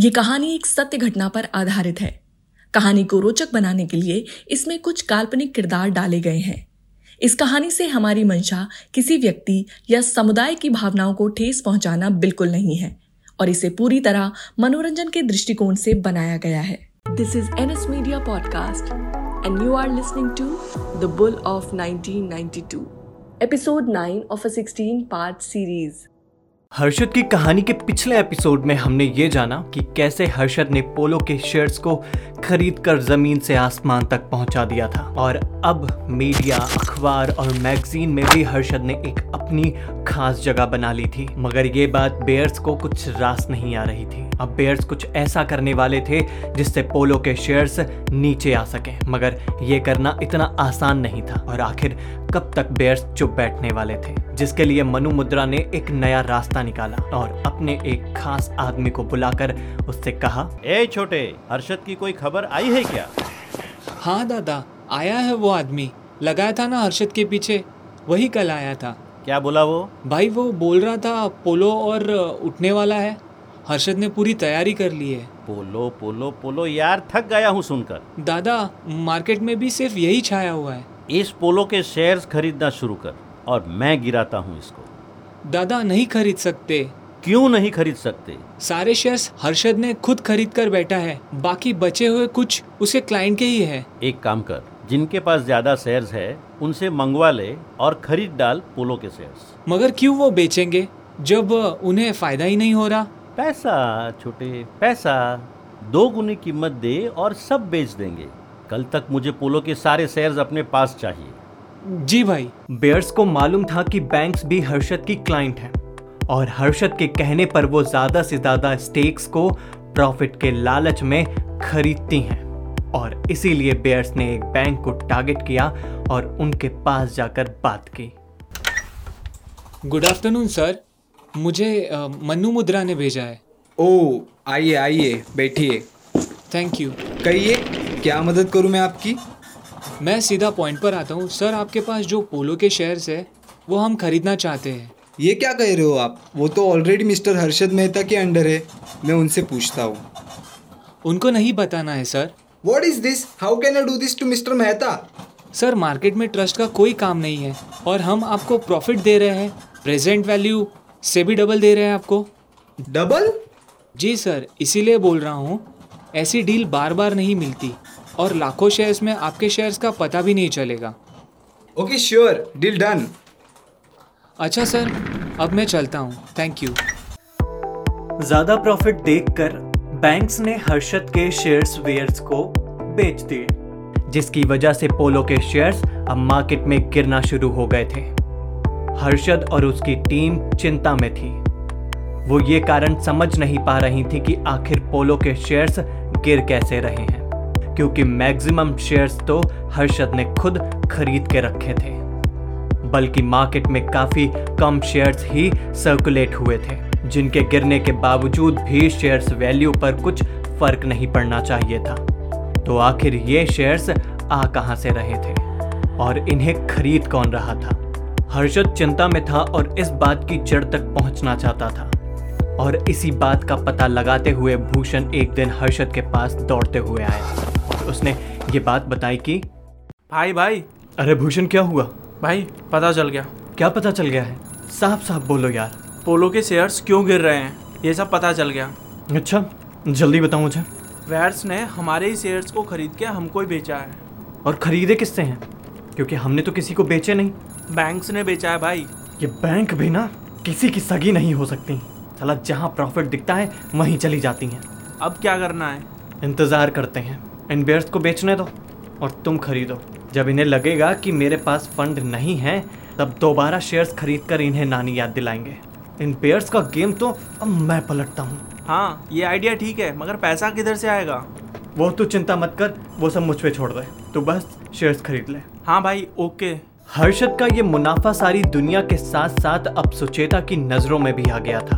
ये कहानी एक सत्य घटना पर आधारित है। कहानी को रोचक बनाने के लिए इसमें कुछ काल्पनिक किरदार डाले गए हैं। इस कहानी से हमारी मंशा किसी व्यक्ति या समुदाय की भावनाओं को ठेस पहुंचाना बिल्कुल नहीं है और इसे पूरी तरह मनोरंजन के दृष्टिकोण से बनाया गया है। This is an S media podcast and you are listening to the bull of 1992 episode 9 of a 16 part series Harshad की कहानी के पिछले एपिसोड में हमने ये जाना कि कैसे हर्षद ने पोलो के शेयर्स को खरीद कर ज़मीन से आसमान तक पहुँचा दिया था। और अब मीडिया, अखबार और मैगजीन में भी हर्षद ने एक अपनी खास जगह बना ली थी। मगर ये बात बेयर्स को कुछ रास नहीं आ रही थी। अब बेयर्स कुछ ऐसा करने वाले थे जिससे पोलो के शेयर्स नीचे आ सके। मगर ये करना इतना आसान नहीं था। और आखिर कब तक बेयर्स चुप बैठने वाले थे? जिसके लिए मनु मुद्रा ने एक नया रास्ता निकाला और अपने एक खास आदमी को बुलाकर उससे कहा ए छोटे हर्षद की कोई खबर आई है क्या? हाँ दादा आया है वो आदमी। लगाया था ना हर्षद के पीछे वही कल आया था। क्या बोला वो? भाई वो बोल रहा था पोलो और उठने वाला है। हर्षद ने पूरी तैयारी कर ली है। पोलो पोलो पोलो यार थक गया हूँ सुनकर। दादा मार्केट में भी सिर्फ़ यही छाया हुआ है। इस पोलो के शेयर्स खरीदना शुरू कर। और मैं गिराता हूँ इसको। दादा नहीं खरीद सकते। क्यों नहीं खरीद सकते? सारे शेयर्स हर्षद ने खुद खरीद कर बैठा है। बाकी बचे हुए कुछ उसके क्लाइंट के ही है। एक काम कर जिनके पास ज़्यादा शेयर्स है उनसे मंगवा ले और खरीद डाल पोलो के शेयर्स। मगर क्यों वो बेचेंगे जब उन्हें फ़ायदा ही नहीं हो रहा? पैसा छोटे पैसा। दो गुनी कीमत दे और सब बेच देंगे। कल तक मुझे पोलो के सारे शेयर्स अपने पास चाहिए। जी भाई। बेयर्स को मालूम था कि बैंक्स भी हर्षद की क्लाइंट हैं और हर्षद के कहने पर वो ज़्यादा से ज़्यादा स्टेक्स को प्रॉफिट के लालच में खरीदती हैं और इसीलिए बेयर्स ने एक बैंक को टारगेट किया और उनके पास जाकर बात की। गुड आफ्टरनून सर मुझे मनु मुद्रा ने भेजा है। ओ आइए आइए बैठिए। थैंक यू कहिए क्या मदद करूँ मैं आपकी? मैं सीधा पॉइंट पर आता हूँ। सर आपके पास जो पोलो के शेयर्स है वो हम खरीदना चाहते हैं। ये क्या कह रहे हो आप? वो तो ऑलरेडी मिस्टर हर्षद मेहता के अंडर है। मैं उनसे पूछता हूँ। उनको नहीं बताना है sir. What is this how can I do this to mister Mehta? Sir market में ट्रस्ट का कोई काम नहीं है। और हम आपको प्रॉफिट दे रहे हैं। प्रेजेंट वैल्यू से भी डबल दे रहे हैं आपको। डबल जी सर इसीलिए बोल रहा हूँ। ऐसी डील बार बार नहीं मिलती। और लाखों शेयर्स में आपके शेयर्स का पता भी नहीं चलेगा। ओके श्योर डील डन अच्छा सर अब मैं चलता हूँ. थैंक यू ज़्यादा प्रॉफिट देखकर बैंक्स ने हर्षद के शेयर्स वेयर्स को बेच दिए जिसकी वजह से पोलो के शेयर्स अब मार्केट में गिरना शुरू हो गए थे। हर्षद और उसकी टीम चिंता में थी। वो ये कारण समझ नहीं पा रही थी कि आखिर पोलो के शेयर्स गिर कैसे रहे हैं। क्योंकि मैक्सिमम शेयर्स तो हर्षद ने खुद खरीद के रखे थे, बल्कि मार्केट में काफ़ी कम शेयर्स ही सर्कुलेट हुए थे, जिनके गिरने के बावजूद भी शेयर्स वैल्यू पर कुछ फ़र्क नहीं पड़ना चाहिए था। तो आखिर ये शेयर्स आ कहाँ से रहे थे? और इन्हें खरीद कौन रहा था? हर्षद चिंता में था और इस बात की जड़ तक पहुँचना चाहता था। और इसी बात का पता लगाते हुए भूषण एक दिन हर्षद के पास दौड़ते हुए आया और उसने ये बात बताई कि भाई भाई। अरे भूषण क्या हुआ? भाई पता चल गया। क्या पता चल गया है? साफ़ साफ़ बोलो यार। पोलो के शेयर्स क्यों गिर रहे हैं? ये सब पता चल गया। अच्छा जल्दी बताओ मुझे। वेयर्स ने हमारे ही शेयर्स को खरीद के हमको ही बेचा है। और खरीदे किससे हैं? क्योंकि हमने तो किसी को बेचे नहीं। बैंक्स ने बेचा है भाई। ये बैंक भी ना किसी की सगी नहीं हो सकती। साला जहाँ प्रॉफिट दिखता है वहीं चली जाती हैं। अब क्या करना है? इंतज़ार करते हैं। इन बेयर्स को बेचने दो और तुम खरीदो। जब इन्हें लगेगा कि मेरे पास फंड नहीं है तब दोबारा शेयर्स खरीद कर इन्हें नानी याद दिलाएँगे। इन बेयर्स का गेम तो अब मैं पलटता हूँ। हाँ ये आइडिया ठीक है मगर पैसा किधर से आएगा? वो तू चिंता मत कर वो सब मुझ पे छोड़ दे। तू बस शेयर्स खरीद ले। हाँ भाई ओके। हर्षद का ये मुनाफा सारी दुनिया के साथ साथ अब सुचेता की नज़रों में भी आ गया था।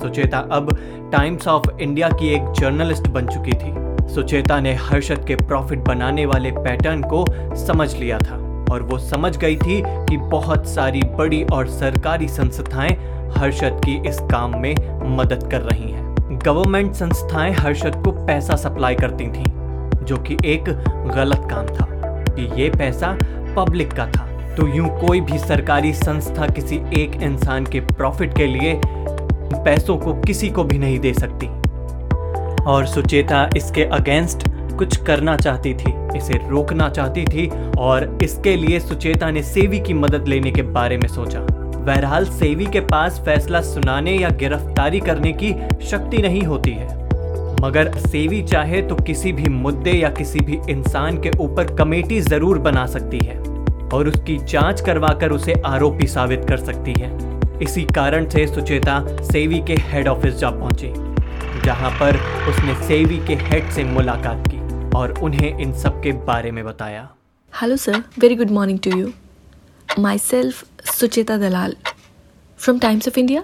सुचेता अब टाइम्स ऑफ़ इंडिया की एक जर्नलिस्ट बन चुकी थी। सुचेता ने हर्षद के प्रॉफिट बनाने वाले पैटर्न को समझ लिया था और वो समझ गई थी कि बहुत सारी बड़ी और सरकारी संस्थाएँ हर्षद की इस काम में मदद कर रही हैं। गवर्नमेंट संस्थाएँ हर्षद को पैसा सप्लाई करती थीं, जो कि एक गलत काम था कि ये पैसा पब्लिक का था। तो यूँ कोई भी सरकारी संस्था किसी एक इंसान के प्रॉफिट के लिए पैसों को किसी को भी नहीं दे सकती। और सुचेता इसके अगेंस्ट कुछ करना चाहती थी, इसे रोकना चाहती थी और इसके लिए सुचेता ने सेवी की मदद लेने के बारे में सोचा। बहरहाल, सेवी के पास फैसला सुनाने या गिरफ्तारी करने की शक्ति नहीं होती है। मगर सेवी चाहे तो किसी भी मुद्दे या किसी भी इंसान के ऊपर कमेटी ज़रूर बना सकती है और उसकी जाँच करवाकर उसे आरोपी साबित कर सकती है। इसी कारण से सुचेता सेवी के हेड ऑफ़िस जा पहुँची। जहाँ पर उसने सेवी के हेड से मुलाकात की और उन्हें इन सब के बारे में बताया। Hello sir very good morning to you myself Sucheta Dalal from Times of India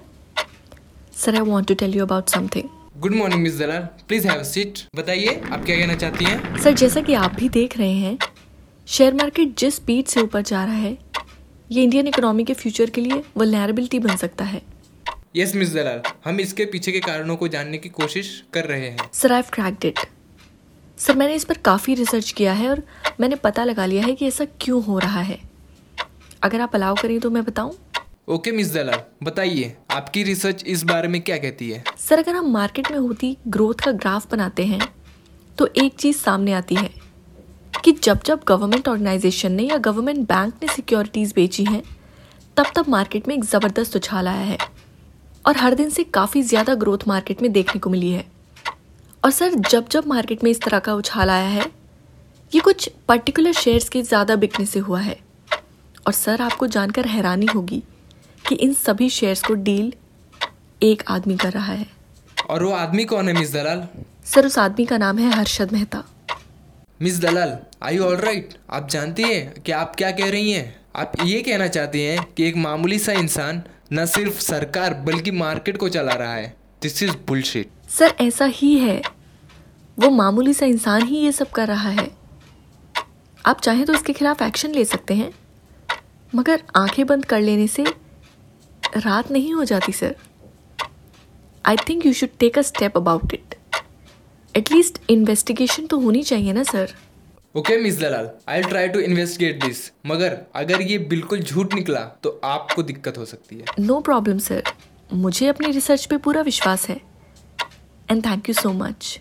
sir I want to tell you about something good morning miss Dalal please have seat बताइए आप क्या कहना चाहती हैं? सर जैसा कि आप भी देख रहे हैं शेयर मार्केट जिस स्पीड से ऊपर जा रहा है ये इंडियन इकोनॉमी के फ्यूचर के लिए वलनरेबिलिटी बन सकता है। यस मिस दलाल हम इसके पीछे के कारणों को जानने की कोशिश कर रहे हैं। Sir I cracked it sir मैंने इस पर काफ़ी रिसर्च किया है और मैंने पता लगा लिया है कि ऐसा क्यों हो रहा है। अगर आप अलाउ करें तो मैं बताऊँ? ओके मिस दलाल बताइए आपकी रिसर्च इस बारे में क्या कहती है? सर अगर हम मार्केट में होती ग्रोथ का ग्राफ बनाते हैं तो एक चीज़ सामने आती है कि जब जब गवर्नमेंट ऑर्गेनाइजेशन ने या गवर्नमेंट बैंक ने सिक्योरिटीज़ बेची हैं तब तब मार्केट में एक ज़बरदस्त उछाल आया है। और हर दिन से काफ़ी ज़्यादा ग्रोथ मार्केट में देखने को मिली है। और सर जब जब मार्केट में इस तरह का उछाल आया है ये कुछ पर्टिकुलर शेयर्स के ज़्यादा बिकने से हुआ है। और सर आपको जानकर हैरानी होगी कि इन सभी शेयर्स को डील एक आदमी कर रहा है। और वो आदमी कौन है मिस दलाल? सर उस आदमी का नाम है Harshad Mehta. Miss Dalal I all right आप जानती हैं कि आप क्या कह रही हैं? आप ये कहना चाहते हैं कि एक मामूली सा इंसान न सिर्फ़ सरकार, बल्कि मार्केट को चला रहा है। दिस इज़ बुलशिट सर, ऐसा ही है। वो मामूली सा इंसान ही ये सब कर रहा है। आप चाहें तो उसके खिलाफ एक्शन ले सकते हैं, मगर आँखें बंद कर लेने से रात नहीं हो जाती, sir. I think you should take a step about it at least investigation तो होनी चाहिए ना, sir. Okay miss Dalal I try to investigate this मगर अगर ये बिल्कुल झूठ निकला तो आपको दिक्कत हो सकती है। नो प्रॉब्लम सर मुझे अपनी रिसर्च पे पूरा विश्वास है। And thank you so much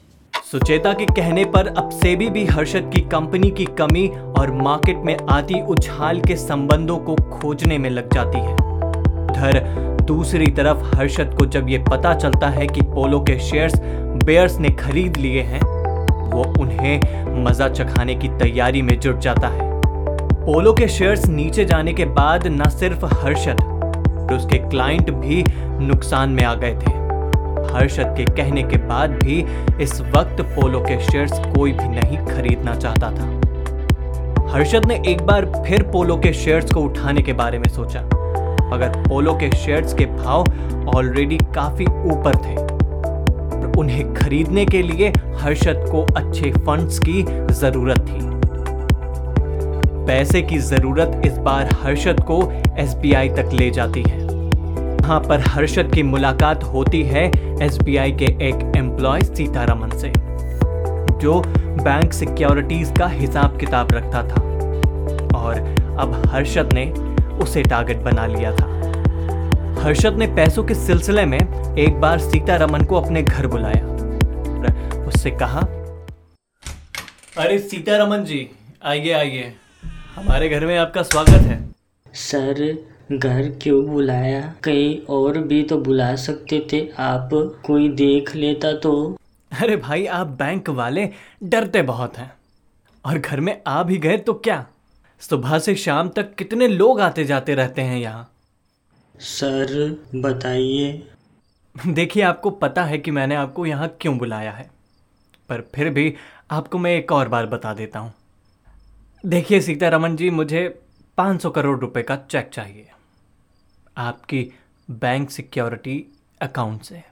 Sucheta के कहने पर अब सेबी भी हर्षद की कंपनी की कमी और मार्केट में आती उछाल के संबंधों को खोजने में लग जाती है। उधर दूसरी तरफ़ हर्षद को जब ये पता चलता है कि पोलो के शेयर्स बेयर्स ने खरीद लिए हैं वो उन्हें मज़ा चखाने की तैयारी में जुट जाता है। पोलो के शेयर्स नीचे जाने के बाद न सिर्फ़ हर्षद और उसके क्लाइंट भी नुकसान में आ गए थे। हर्षद के कहने के बाद भी इस वक्त पोलो के शेयर्स कोई भी नहीं खरीदना चाहता था। हर्षद ने एक बार फिर पोलो के शेयर्स को उठाने के बारे में सोचा, मगर पोलो के शेयर्स के भाव ऑलरेडी काफ़ी ऊपर थे। उन्हें खरीदने के लिए हर्षद को अच्छे फंड्स की ज़रूरत थी। पैसे की ज़रूरत इस बार हर्षद को एसबीआई तक ले जाती है। यहाँ पर हर्षद की मुलाकात होती है एसबीआई के एक एम्प्लॉय सीतारमन से, जो बैंक सिक्योरिटीज का हिसाब किताब रखता था। और अब हर्षद ने उसे टारगेट बना लिया था। हर्षद ने पैसों के सिलसिले में एक बार सीतारमन को अपने घर बुलाया। उससे कहा अरे सीतारमन जी आइए आइए। हमारे घर में आपका स्वागत है। सर घर क्यों बुलाया? कहीं और भी तो बुला सकते थे। आप कोई देख लेता तो? अरे भाई आप बैंक वाले डरते बहुत हैं। और घर में आ भी गए तो क्या? सुबह से शाम तक कितने लोग आते जाते रहते हैं यहाँ। सर बताइए। देखिए आपको पता है कि मैंने आपको यहाँ क्यों बुलाया है। पर फिर भी आपको मैं एक और बार बता देता हूँ। देखिए सीतारमन जी मुझे 500 करोड़ रुपए का चेक चाहिए। आपकी बैंक सिक्योरिटी अकाउंट से।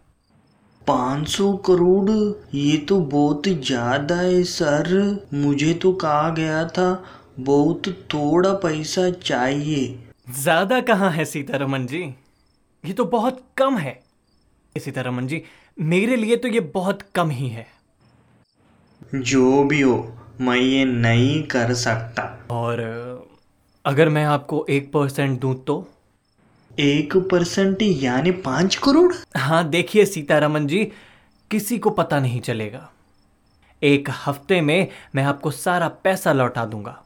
पाँच सौ करोड़? ये तो बहुत ज़्यादा है सर। मुझे तो कहा गया था बहुत थोड़ा पैसा चाहिए। ज़्यादा कहाँ है सीतारमन जी? ये तो बहुत कम है। सीतारमन जी मेरे लिए तो ये बहुत कम ही है। जो भी हो मैं ये नहीं कर सकता। और अगर मैं आपको एक परसेंट दूँ तो? एक परसेंट यानी पाँच करोड़? हाँ देखिए सीतारमन जी किसी को पता नहीं चलेगा। एक हफ़्ते में मैं आपको सारा पैसा लौटा दूँगा।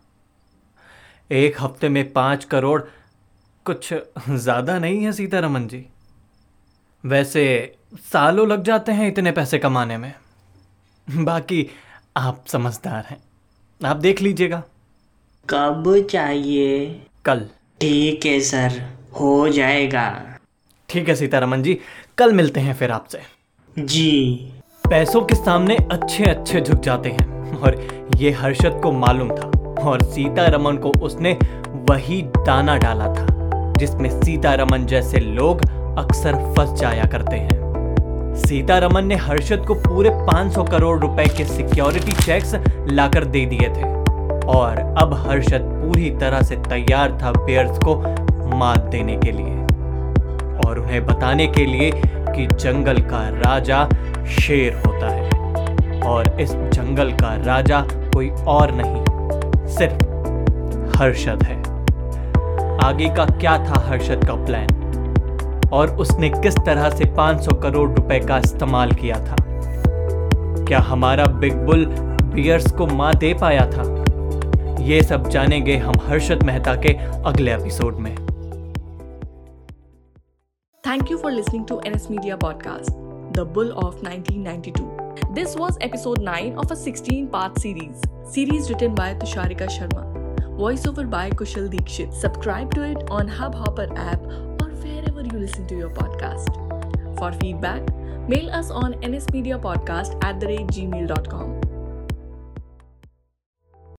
एक हफ़्ते में पाँच करोड़ कुछ ज़्यादा नहीं है सीतारमन जी। वैसे सालों लग जाते हैं इतने पैसे कमाने में। बाकी आप समझदार हैं। आप देख लीजिएगा। कब चाहिए? कल। ठीक है सर हो जाएगा। ठीक है सीतारमन जी कल मिलते हैं फिर आपसे। जी। पैसों के सामने अच्छे अच्छे झुक जाते हैं और ये हर्षद को मालूम था और सीतारमन को उसने वही दाना डाला था। जिसमें सीतारमन जैसे लोग अक्सर फंस जाया करते हैं। सीतारमन ने हर्षद को पूरे 500 करोड़ रुपए के सिक्योरिटी चेक्स लाकर दे दिए थे। और अब हर्षद पूरी तरह से तैयार था बेयर्स को मात देने के लिए। और उन्हें बताने के लिए कि जंगल का राजा शेर होता है। और इस जंगल का राजा कोई और नहीं, सिर्फ़ हर्षद है। आगे का क्या था हर्षद का प्लान और उसने किस तरह से 500 करोड़ रुपए का इस्तेमाल किया था क्या हमारा बिग बुल बियर्स को माँ दे पाया था ये सब जानेंगे हम हर्षद मेहता के अगले एपिसोड में Thank you for listening to NS Media Podcast, The Bull of 1992. This was episode 9 of a 16 part series. Series written by Tusharika Sharma. Voiceover by Kushal Dikshit. Subscribe to it on Hubhopper app or wherever you listen to your podcast. For feedback, mail us on nsmediapodcast at the rate gmail.com.